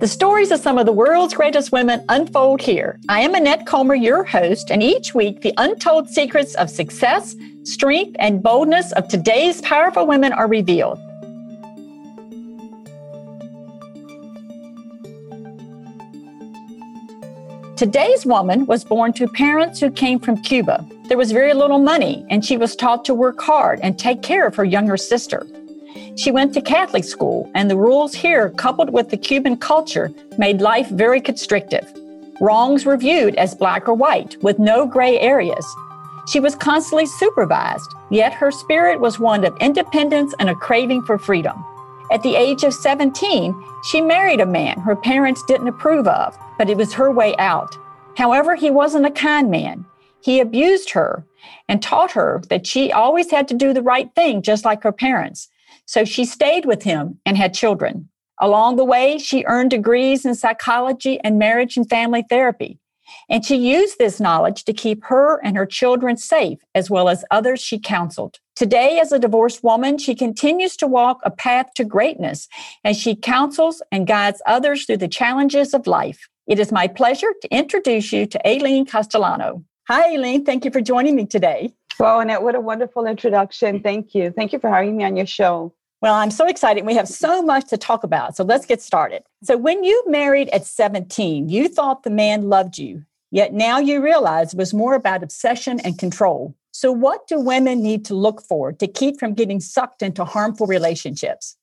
The stories of some of the world's greatest women unfold here. I am Annette Comer, your host, and each week the untold secrets of success, strength, and boldness of today's powerful women are revealed. Today's woman was born to parents who came from Cuba. There was very little money, and she was taught to work hard and take care of her younger sister. She went to Catholic school, and the rules here, coupled with the Cuban culture, made life very constrictive. Wrongs were viewed as black or white, with no gray areas. She was constantly supervised, yet her spirit was one of independence and a craving for freedom. At the age of 17, she married a man her parents didn't approve of, but it was her way out. However, he wasn't a kind man. He abused her and taught her that she always had to do the right thing, just like her parents. So she stayed with him and had children. Along the way, she earned degrees in psychology and marriage and family therapy. And she used this knowledge to keep her and her children safe, as well as others she counseled. Today, as a divorced woman, she continues to walk a path to greatness as she counsels and guides others through the challenges of life. It is my pleasure to introduce you to Aileen Castellano. Hi, Aileen. Thank you for joining me today. Well, Annette, what a wonderful introduction. Thank you. Thank you for having me on your show. Well, I'm so excited. We have so much to talk about. So let's get started. So, when you married at 17, you thought the man loved you, yet now you realize it was more about obsession and control. So, what do women need to look for to keep from getting sucked into harmful relationships?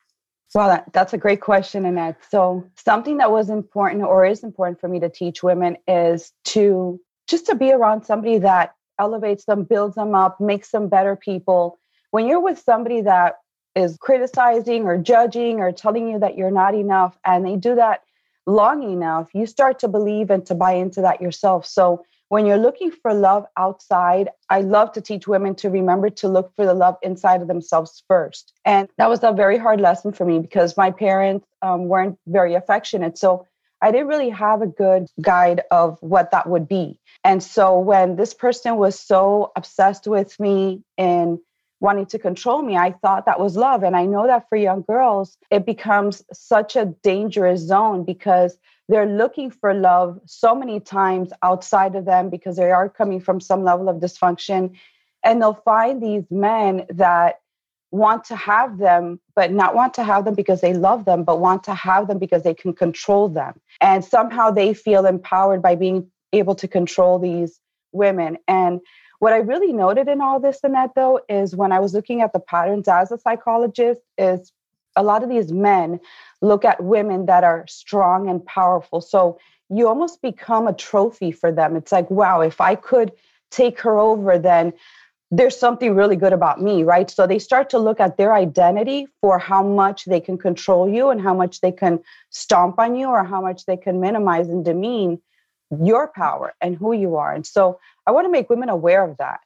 Well, that, that's a great question, Annette. So, something that was important or is important for me to teach women is to just to be around somebody that elevates them, builds them up, makes them better people. When you're with somebody that is criticizing or judging or telling you that you're not enough and they do that long enough you start to believe and to buy into that yourself. So when you're looking for love outside i love to teach women to remember to look for the love inside of themselves first. And that was a very hard lesson for me because my parents um, weren't very affectionate. So i didn't really have a good guide of what that would be and so when this person was so obsessed with me and wanting to control me. I thought that was love. And I know that for young girls, it becomes such a dangerous zone because they're looking for love so many times outside of them because they are coming from some level of dysfunction. And they'll find these men that want to have them, but not want to have them because they love them, but want to have them because they can control them. And somehow they feel empowered by being able to control these women. And what I really noted in all this, Annette, though, is when I was looking at the patterns as a psychologist, is a lot of these men look at women that are strong and powerful. So you almost become a trophy for them. It's like, wow, if I could take her over, then there's something really good about me, right? So they start to look at their identity for how much they can control you and how much they can stomp on you or how much they can minimize and demean your power and who you are. And so I want to make women aware of that.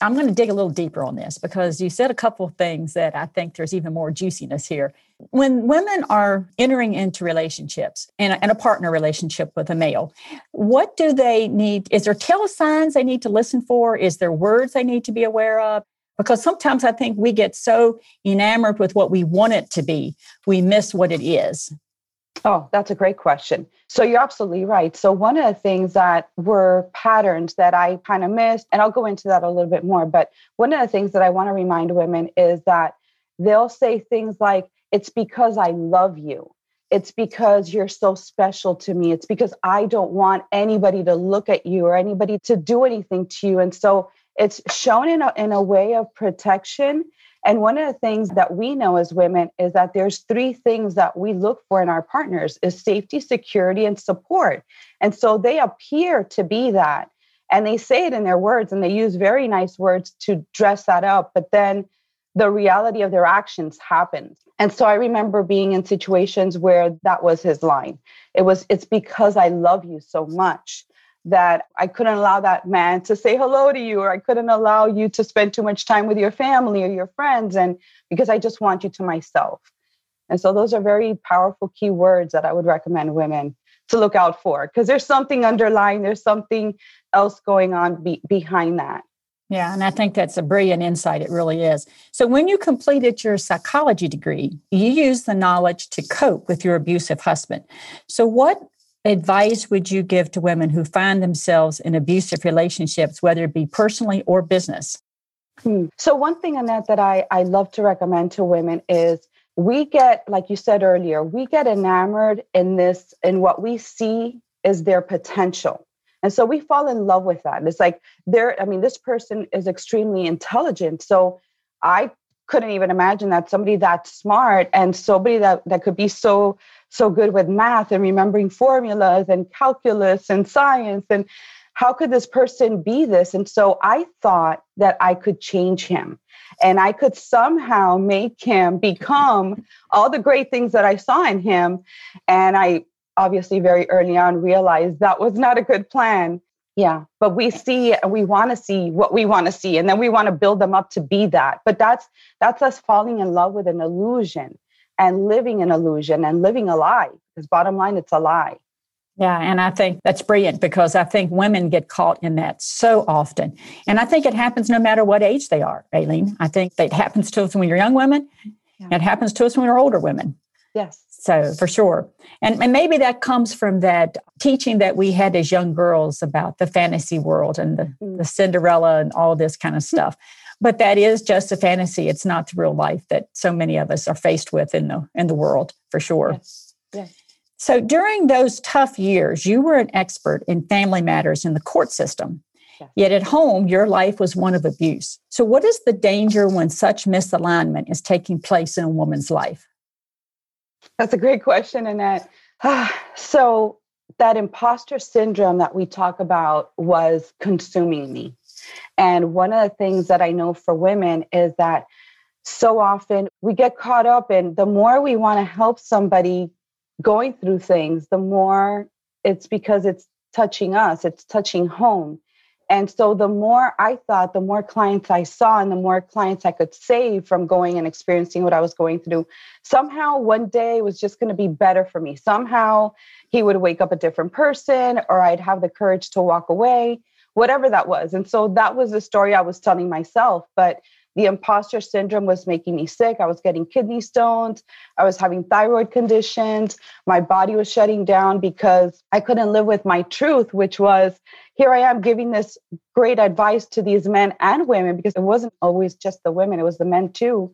I'm going to dig a little deeper on this because you said a couple of things that I think there's even more juiciness here. When women are entering into relationships and a, a partner relationship with a male, what do they need? Is there tell signs they need to listen for? Is there words they need to be aware of? Because sometimes I think we get so enamored with what we want it to be, we miss what it is. Oh, that's a great question. So you're absolutely right. So one of the things that were patterns that I kind of missed, and I'll go into that a little bit more, but one of the things that I want to remind women is that they'll say things like, it's because I love you. It's because you're so special to me. It's because I don't want anybody to look at you or anybody to do anything to you. And so it's shown in a, in a way of protection and one of the things that we know as women is that there's three things that we look for in our partners is safety, security, and support. And so they appear to be that. And they say it in their words and they use very nice words to dress that up, but then the reality of their actions happens. And so I remember being in situations where that was his line. It was, it's because I love you so much that I couldn't allow that man to say hello to you, or I couldn't allow you to spend too much time with your family or your friends, and because I just want you to myself. And so those are very powerful key words that I would recommend women to look out for because there's something underlying, there's something else going on be- behind that. Yeah, and I think that's a brilliant insight. It really is. So, when you completed your psychology degree, you used the knowledge to cope with your abusive husband. So, what advice would you give to women who find themselves in abusive relationships, whether it be personally or business? Hmm. So, one thing, Annette, that I, I love to recommend to women is we get, like you said earlier, we get enamored in this, in what we see is their potential. And so we fall in love with that. It's like there, I mean, this person is extremely intelligent. So I couldn't even imagine that somebody that smart and somebody that, that could be so so good with math and remembering formulas and calculus and science and how could this person be this and so i thought that i could change him and i could somehow make him become all the great things that i saw in him and i obviously very early on realized that was not a good plan. Yeah, but we see we want to see what we want to see and then we want to build them up to be that. But that's that's us falling in love with an illusion and living an illusion and living a lie. Because bottom line it's a lie. Yeah, and I think that's brilliant because I think women get caught in that so often. And I think it happens no matter what age they are, Aileen. I think it happens to us when you're young women. Yeah. It happens to us when we're older women. Yes. So for sure. And, and maybe that comes from that teaching that we had as young girls about the fantasy world and the, mm. the Cinderella and all this kind of stuff. but that is just a fantasy. It's not the real life that so many of us are faced with in the in the world for sure. Yes. Yes. So during those tough years, you were an expert in family matters in the court system. Yes. Yet at home, your life was one of abuse. So, what is the danger when such misalignment is taking place in a woman's life? That's a great question, Annette. Ah, so, that imposter syndrome that we talk about was consuming me. And one of the things that I know for women is that so often we get caught up in the more we want to help somebody going through things, the more it's because it's touching us, it's touching home. And so the more I thought, the more clients I saw and the more clients I could save from going and experiencing what I was going through. Somehow one day was just going to be better for me. Somehow he would wake up a different person or I'd have the courage to walk away, whatever that was. And so that was the story I was telling myself. But the imposter syndrome was making me sick. I was getting kidney stones. I was having thyroid conditions. My body was shutting down because I couldn't live with my truth, which was here I am giving this great advice to these men and women because it wasn't always just the women, it was the men too.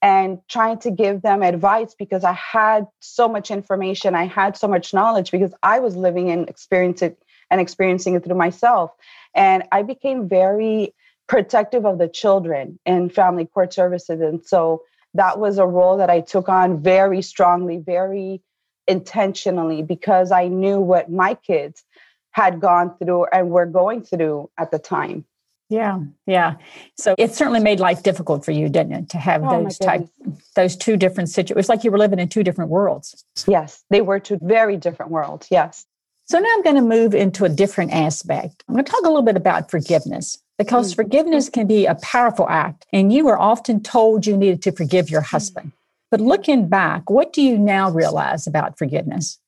And trying to give them advice because I had so much information, I had so much knowledge because I was living and experiencing and experiencing it through myself. And I became very protective of the children in family court services. And so that was a role that I took on very strongly, very intentionally, because I knew what my kids had gone through and were going through at the time. Yeah, yeah. So it certainly made life difficult for you, didn't it, to have oh, those type, those two different situations? It's like you were living in two different worlds. Yes, they were two very different worlds. Yes. So now I'm going to move into a different aspect. I'm going to talk a little bit about forgiveness because mm-hmm. forgiveness can be a powerful act. And you were often told you needed to forgive your husband. But looking back, what do you now realize about forgiveness?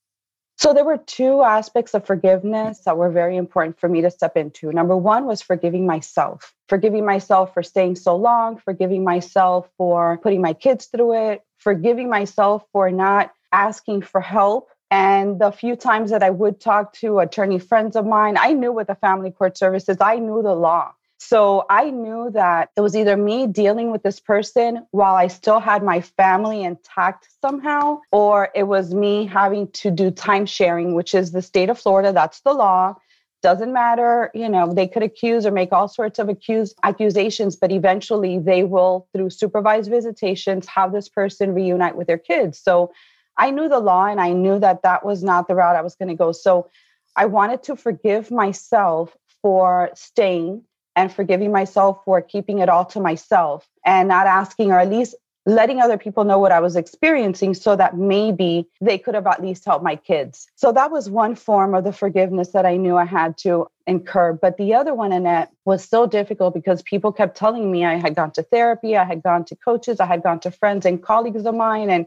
So there were two aspects of forgiveness that were very important for me to step into. Number one was forgiving myself, forgiving myself for staying so long, forgiving myself for putting my kids through it, forgiving myself for not asking for help and the few times that I would talk to attorney friends of mine, I knew what the family court services, I knew the law. So I knew that it was either me dealing with this person while I still had my family intact somehow, or it was me having to do time sharing, which is the state of Florida. That's the law. Doesn't matter, you know, they could accuse or make all sorts of accuse accusations, but eventually they will, through supervised visitations, have this person reunite with their kids. So I knew the law and I knew that that was not the route I was going to go. So I wanted to forgive myself for staying and forgiving myself for keeping it all to myself and not asking or at least letting other people know what I was experiencing so that maybe they could have at least helped my kids. So that was one form of the forgiveness that I knew I had to incur. But the other one, Annette, was so difficult because people kept telling me I had gone to therapy, I had gone to coaches, I had gone to friends and colleagues of mine, and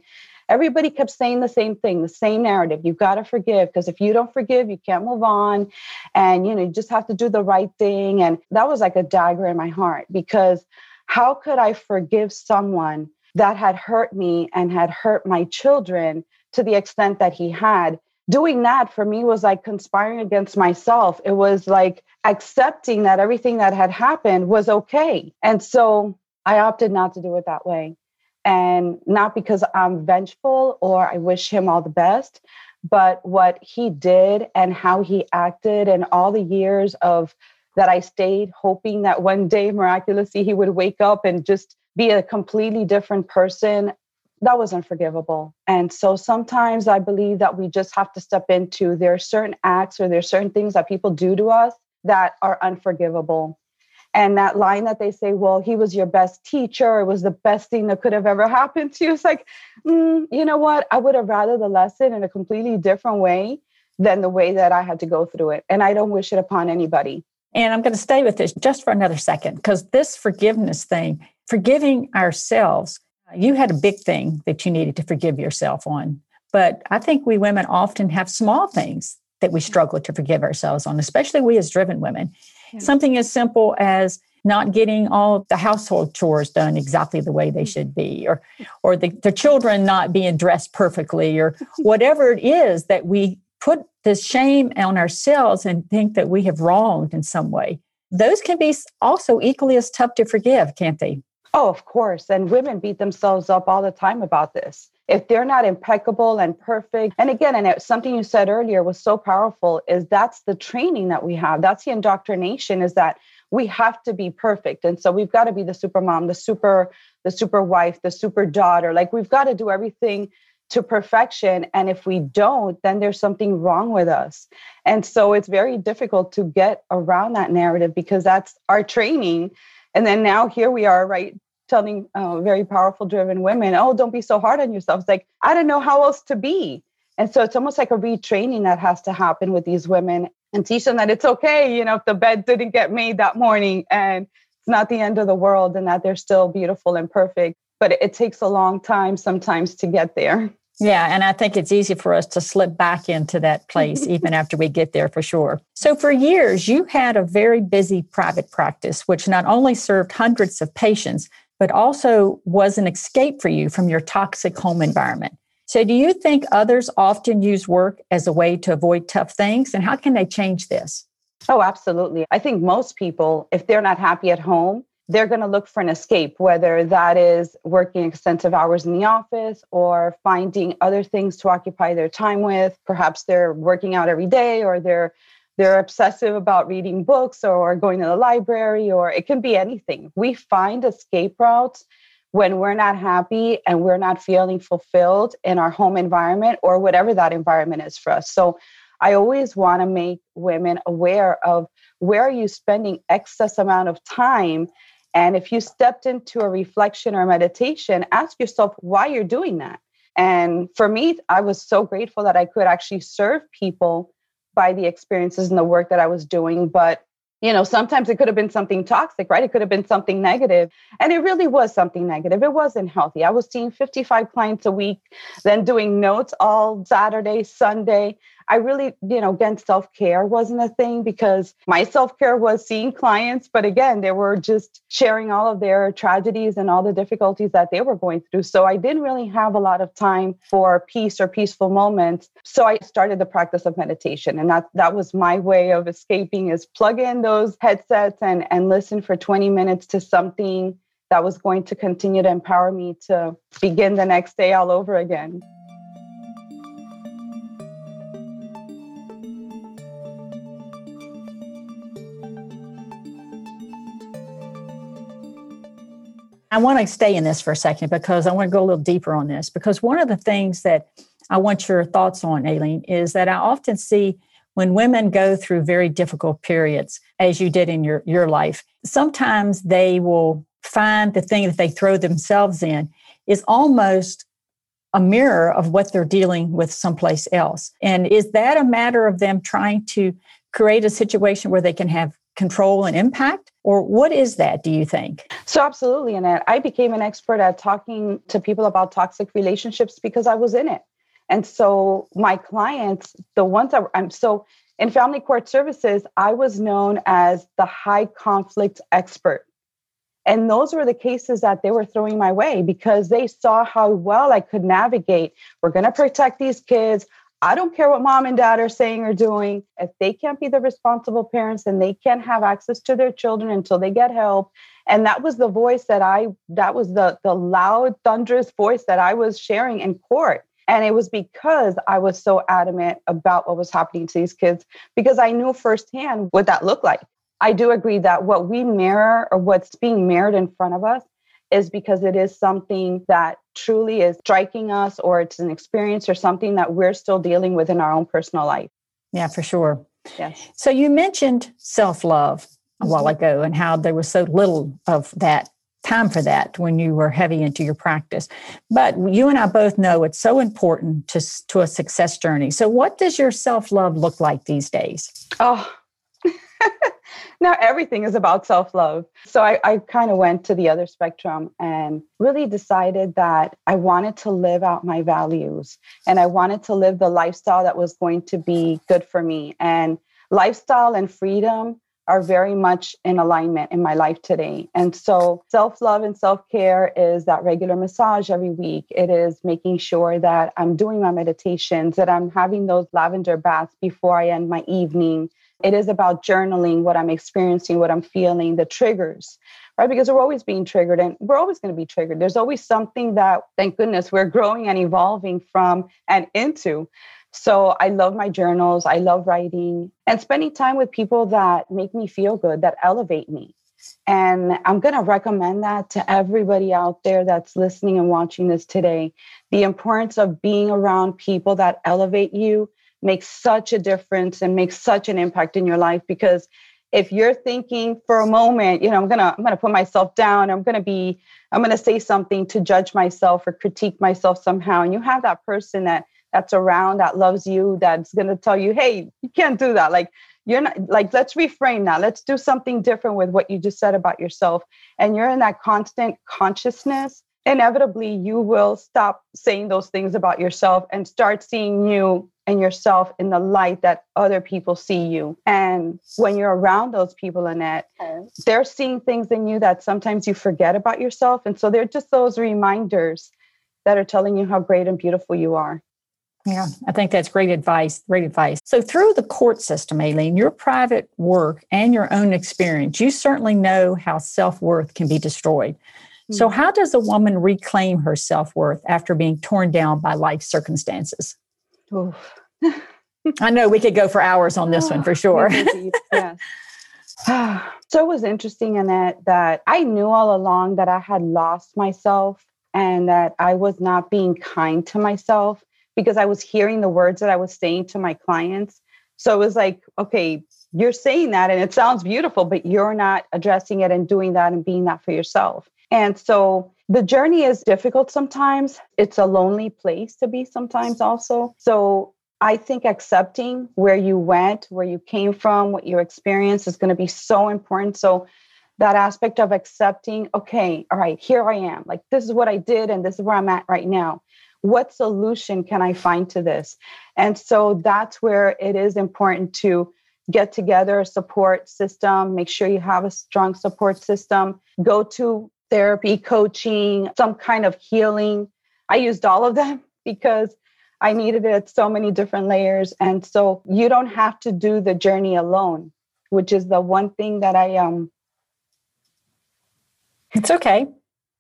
everybody kept saying the same thing, the same narrative. You've got to forgive because if you don't forgive, you can't move on. And, you know, you just have to do the right thing. And that was like a dagger in my heart because how could I forgive someone that had hurt me and had hurt my children to the extent that he had? Doing that for me was like conspiring against myself. It was like accepting that everything that had happened was okay. And so I opted not to do it that way. And not because I'm vengeful or I wish him all the best, but what he did and how he acted and all the years of that I stayed hoping that one day miraculously he would wake up and just be a completely different person. That was unforgivable. And so sometimes I believe that we just have to step into there are certain acts or there are certain things that people do to us that are unforgivable. And that line that they say, well, he was your best teacher, it was the best thing that could have ever happened to you. It's like, mm, you know what? I would have rather the lesson in a completely different way than the way that I had to go through it. And I don't wish it upon anybody. And I'm going to stay with this just for another second because this forgiveness thing, forgiving ourselves, you had a big thing that you needed to forgive yourself on. But I think we women often have small things that we struggle to forgive ourselves on, especially we as driven women. Yeah. Something as simple as not getting all the household chores done exactly the way they mm. should be, or or the, the children not being dressed perfectly, or whatever it is that we put this shame on ourselves and think that we have wronged in some way. Those can be also equally as tough to forgive, can't they? Oh, of course. And women beat themselves up all the time about this. If they're not impeccable and perfect and again and it, something you said earlier was so powerful is that's the training that we have. That's the indoctrination is that we have to be perfect. And so we've got to be the super mom the super the super wife the super daughter. Like we've got to do everything to perfection. And if we don't then there's something wrong with us. And so it's very difficult to get around that narrative because that's our training and then now here we are right telling uh, very powerful driven women oh don't be so hard on yourself it's like i don't know how else to be. And so it's almost like a retraining that has to happen with these women and teach them that it's okay you know if the bed didn't get made that morning and it's not the end of the world and that they're still beautiful and perfect. But it, it takes a long time sometimes to get there yeah, and I think it's easy for us to slip back into that place even after we get there for sure. So, for years, you had a very busy private practice, which not only served hundreds of patients, but also was an escape for you from your toxic home environment. So, do you think others often use work as a way to avoid tough things? And how can they change this? Oh, absolutely. I think most people, if they're not happy at home, they're going to look for an escape, whether that is working extensive hours in the office or finding other things to occupy their time with. Perhaps they're working out every day or they're they're obsessive about reading books or going to the library, or it can be anything. We find escape routes when we're not happy and we're not feeling fulfilled in our home environment or whatever that environment is for us. So I always want to make women aware of where are you spending excess amount of time and if you stepped into a reflection or meditation, ask yourself why you're doing that. And for me, I was so grateful that I could actually serve people by the experiences and the work that I was doing. But you know, sometimes it could have been something toxic, right? It could have been something negative. And it really was something negative. It wasn't healthy. I was seeing 55 clients a week, then doing notes all Saturday, Sunday. I really, you know, again, self care wasn't a thing because my self care was seeing clients. But again, they were just sharing all of their tragedies and all the difficulties that they were going through. So I didn't really have a lot of time for peace or peaceful moments. So I started the practice of meditation. And that, that was my way of escaping is plug in those headsets and, and listen for 20 minutes to something that was going to continue to empower me to begin the next day all over again. I want to stay in this for a second because I want to go a little deeper on this. Because one of the things that I want your thoughts on, Aileen, is that I often see when women go through very difficult periods, as you did in your, your life, sometimes they will find the thing that they throw themselves in is almost a mirror of what they're dealing with someplace else. And is that a matter of them trying to create a situation where they can have control and impact? Or what is that, do you think? So, absolutely, Annette. I became an expert at talking to people about toxic relationships because I was in it. And so, my clients, the ones that I'm so in family court services, I was known as the high conflict expert. And those were the cases that they were throwing my way because they saw how well I could navigate. We're going to protect these kids. I don't care what mom and dad are saying or doing. If they can't be the responsible parents and they can't have access to their children until they get help. And that was the voice that I, that was the, the loud, thunderous voice that I was sharing in court. And it was because I was so adamant about what was happening to these kids because I knew firsthand what that looked like. I do agree that what we mirror or what's being mirrored in front of us is because it is something that truly is striking us or it's an experience or something that we're still dealing with in our own personal life. Yeah, for sure. Yes. So you mentioned self love a while mm-hmm. ago and how there was so little of that time for that when you were heavy into your practice. But you and I both know it's so important to, to a success journey. So, what does your self love look like these days? Oh, now everything is about self love. So I, I kind of went to the other spectrum and really decided that I wanted to live out my values and I wanted to live the lifestyle that was going to be good for me. And lifestyle and freedom are very much in alignment in my life today. And so, self love and self care is that regular massage every week. It is making sure that I'm doing my meditations, that I'm having those lavender baths before I end my evening, it is about journaling what I'm experiencing, what I'm feeling, the triggers, right? Because we're always being triggered and we're always going to be triggered. There's always something that, thank goodness, we're growing and evolving from and into. So I love my journals. I love writing and spending time with people that make me feel good, that elevate me. And I'm going to recommend that to everybody out there that's listening and watching this today. The importance of being around people that elevate you makes such a difference and makes such an impact in your life because if you're thinking for a moment you know i'm gonna i'm gonna put myself down i'm gonna be i'm gonna say something to judge myself or critique myself somehow and you have that person that that's around that loves you that's gonna tell you hey you can't do that like you're not like let's reframe that let's do something different with what you just said about yourself and you're in that constant consciousness inevitably you will stop saying those things about yourself and start seeing you and yourself in the light that other people see you. And when you're around those people, Annette, they're seeing things in you that sometimes you forget about yourself. And so they're just those reminders that are telling you how great and beautiful you are. Yeah, I think that's great advice. Great advice. So, through the court system, Aileen, your private work and your own experience, you certainly know how self worth can be destroyed. So, hmm. how does a woman reclaim her self worth after being torn down by life circumstances? I know we could go for hours on this one for sure. yes. so it was interesting in that that I knew all along that I had lost myself and that I was not being kind to myself because I was hearing the words that I was saying to my clients. So it was like, okay, you're saying that and it sounds beautiful, but you're not addressing it and doing that and being that for yourself. And so the journey is difficult sometimes. It's a lonely place to be sometimes also. So I think accepting where you went, where you came from, what you experienced is going to be so important. So that aspect of accepting, okay, all right, here I am. Like this is what I did and this is where I'm at right now. What solution can I find to this? And so that's where it is important to get together a support system, make sure you have a strong support system, go to therapy, coaching, some kind of healing. I used all of them because I needed it at so many different layers. And so you don't have to do the journey alone, which is the one thing that I um It's okay.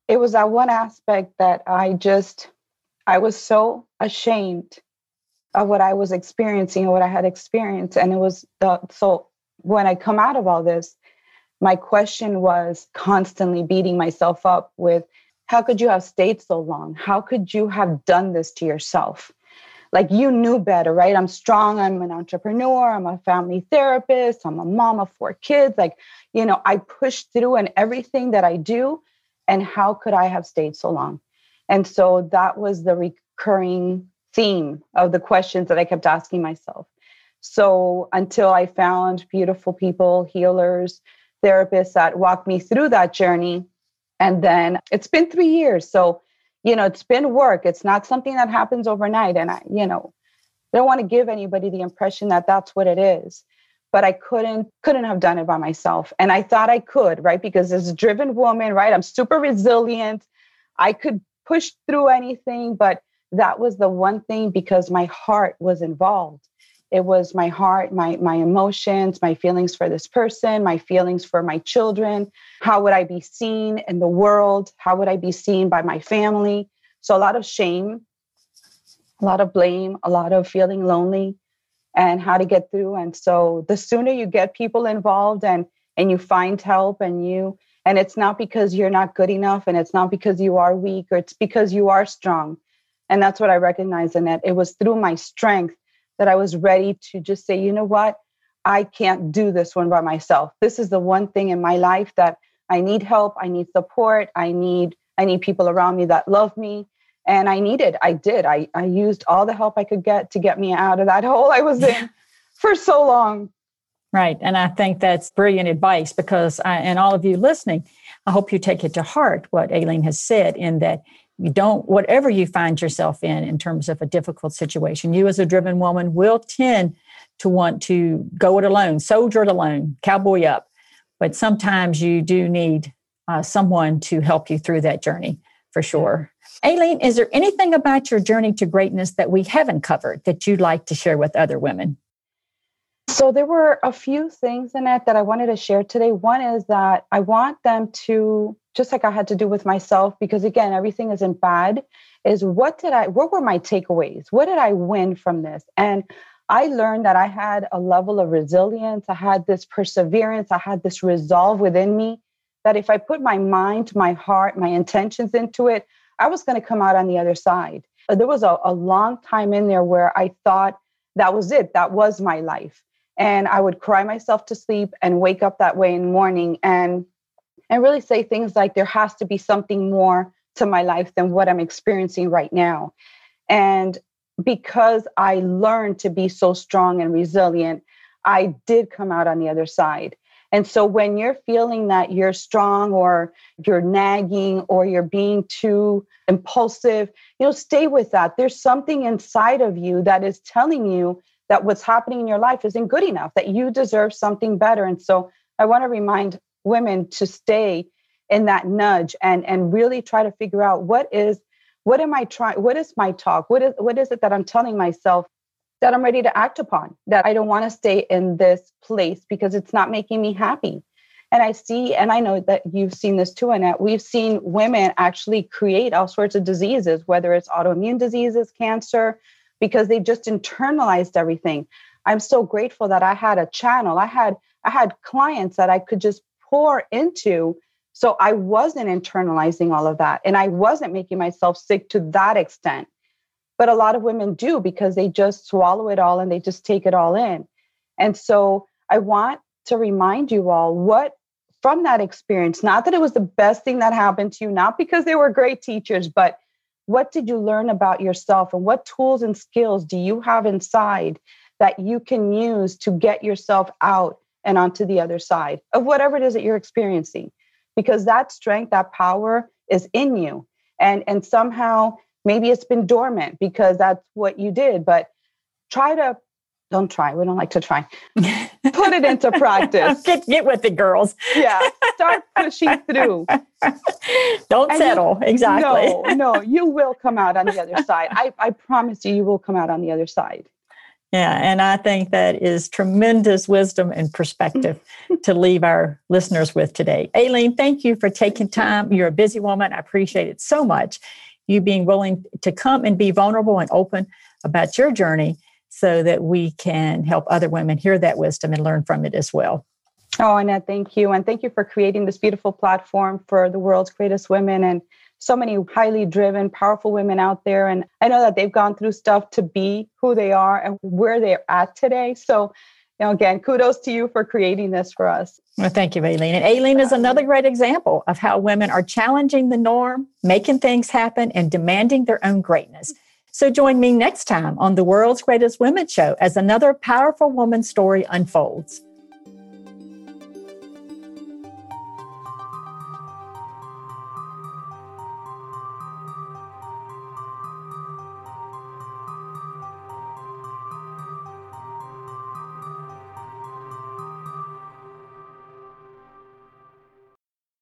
It was that one aspect that I just I was so ashamed of what I was experiencing and what I had experienced. And it was the so when I come out of all this, my question was constantly beating myself up with how could you have stayed so long? How could you have done this to yourself? like you knew better, right? I'm strong. I'm an entrepreneur. I'm a family therapist. I'm a mom of four kids. Like, you know, I push through and everything that I do. And how could I have stayed so long? And so that was the recurring theme of the questions that I kept asking myself. So until I found beautiful people, healers, therapists that walked me through that journey. And then it's been three years. So, you know, it's been work. It's not something that happens overnight. And I, you know, don't want to give anybody the impression that that's what it is. But I couldn't couldn't have done it by myself. And I thought I could, right? Because as a driven woman, right? I'm super resilient. I could push through anything, but that was the one thing because my heart was involved. It was my heart my my emotions my feelings for this person my feelings for my children. How would i be seen in the world? How would i be seen by my family? So a lot of shame a lot of blame a lot of feeling lonely and how to get through. And so the sooner you get people involved and and you find help and you and it's not because you're not good enough and it's not because you are weak or it's because you are strong and that's what i recognize in it it was through my strength that I was ready to just say, you know what? I can't do this one by myself. This is the one thing in my life that I need help, I need support, I need I need people around me that love me. And I needed, I did. I, I used all the help I could get to get me out of that hole I was in for so long. Right. And I think that's brilliant advice because, I, and all of you listening, I hope you take it to heart what Aileen has said in that you don't whatever you find yourself in in terms of a difficult situation you as a driven woman will tend to want to go it alone soldier it alone cowboy up. But sometimes you do need uh, someone to help you through that journey for sure. Aileen is there anything about your journey to greatness that we haven't covered that you'd like to share with other women so there were a few things in it that I wanted to share today. One is that I want them to, just like I had to do with myself, because again, everything isn't bad, is what did I, what were my takeaways? What did I win from this? And I learned that I had a level of resilience. I had this perseverance. I had this resolve within me that if I put my mind, my heart, my intentions into it, I was going to come out on the other side. There was a, a long time in there where I thought that was it. That was my life and I would cry myself to sleep and wake up that way in the morning and and really say things like there has to be something more to my life than what I'm experiencing right now. And because I learned to be so strong and resilient, I did come out on the other side. And so when you're feeling that you're strong or you're nagging or you're being too impulsive, you know, stay with that. There's something inside of you that is telling you that what's happening in your life isn't good enough, that you deserve something better. And so I want to remind women to stay in that nudge and and really try to figure out what is what am I trying what is my talk? What is what is it that I'm telling myself that I'm ready to act upon? That I don't want to stay in this place because it's not making me happy. And I see, and I know that you've seen this too, Annette. We've seen women actually create all sorts of diseases, whether it's autoimmune diseases, cancer, because they just internalized everything. I'm so grateful that I had a channel. I had I had clients that I could just pour into so I wasn't internalizing all of that and I wasn't making myself sick to that extent. But a lot of women do because they just swallow it all and they just take it all in. And so I want to remind you all what from that experience, not that it was the best thing that happened to you, not because they were great teachers, but what did you learn about yourself and what tools and skills do you have inside that you can use to get yourself out and onto the other side of whatever it is that you're experiencing? Because that strength that power is in you. And and somehow maybe it's been dormant because that's what you did but try to don't try. We don't like to try. Put it into practice. get, get with it, girls. yeah. Start pushing through. Don't and settle. You, exactly. No, no, you will come out on the other side. I, I promise you, you will come out on the other side. Yeah, and I think that is tremendous wisdom and perspective to leave our listeners with today. Aileen, thank you for taking time. You're a busy woman. I appreciate it so much. You being willing to come and be vulnerable and open about your journey so that we can help other women hear that wisdom and learn from it as well. Oh, Annette, thank you. And thank you for creating this beautiful platform for the world's greatest women and so many highly driven, powerful women out there. And I know that they've gone through stuff to be who they are and where they're at today. So, you know, again, kudos to you for creating this for us. Well, thank you, Aileen. And Aileen is another great example of how women are challenging the norm, making things happen, and demanding their own greatness. So join me next time on the World's Greatest Women Show as another powerful woman story unfolds.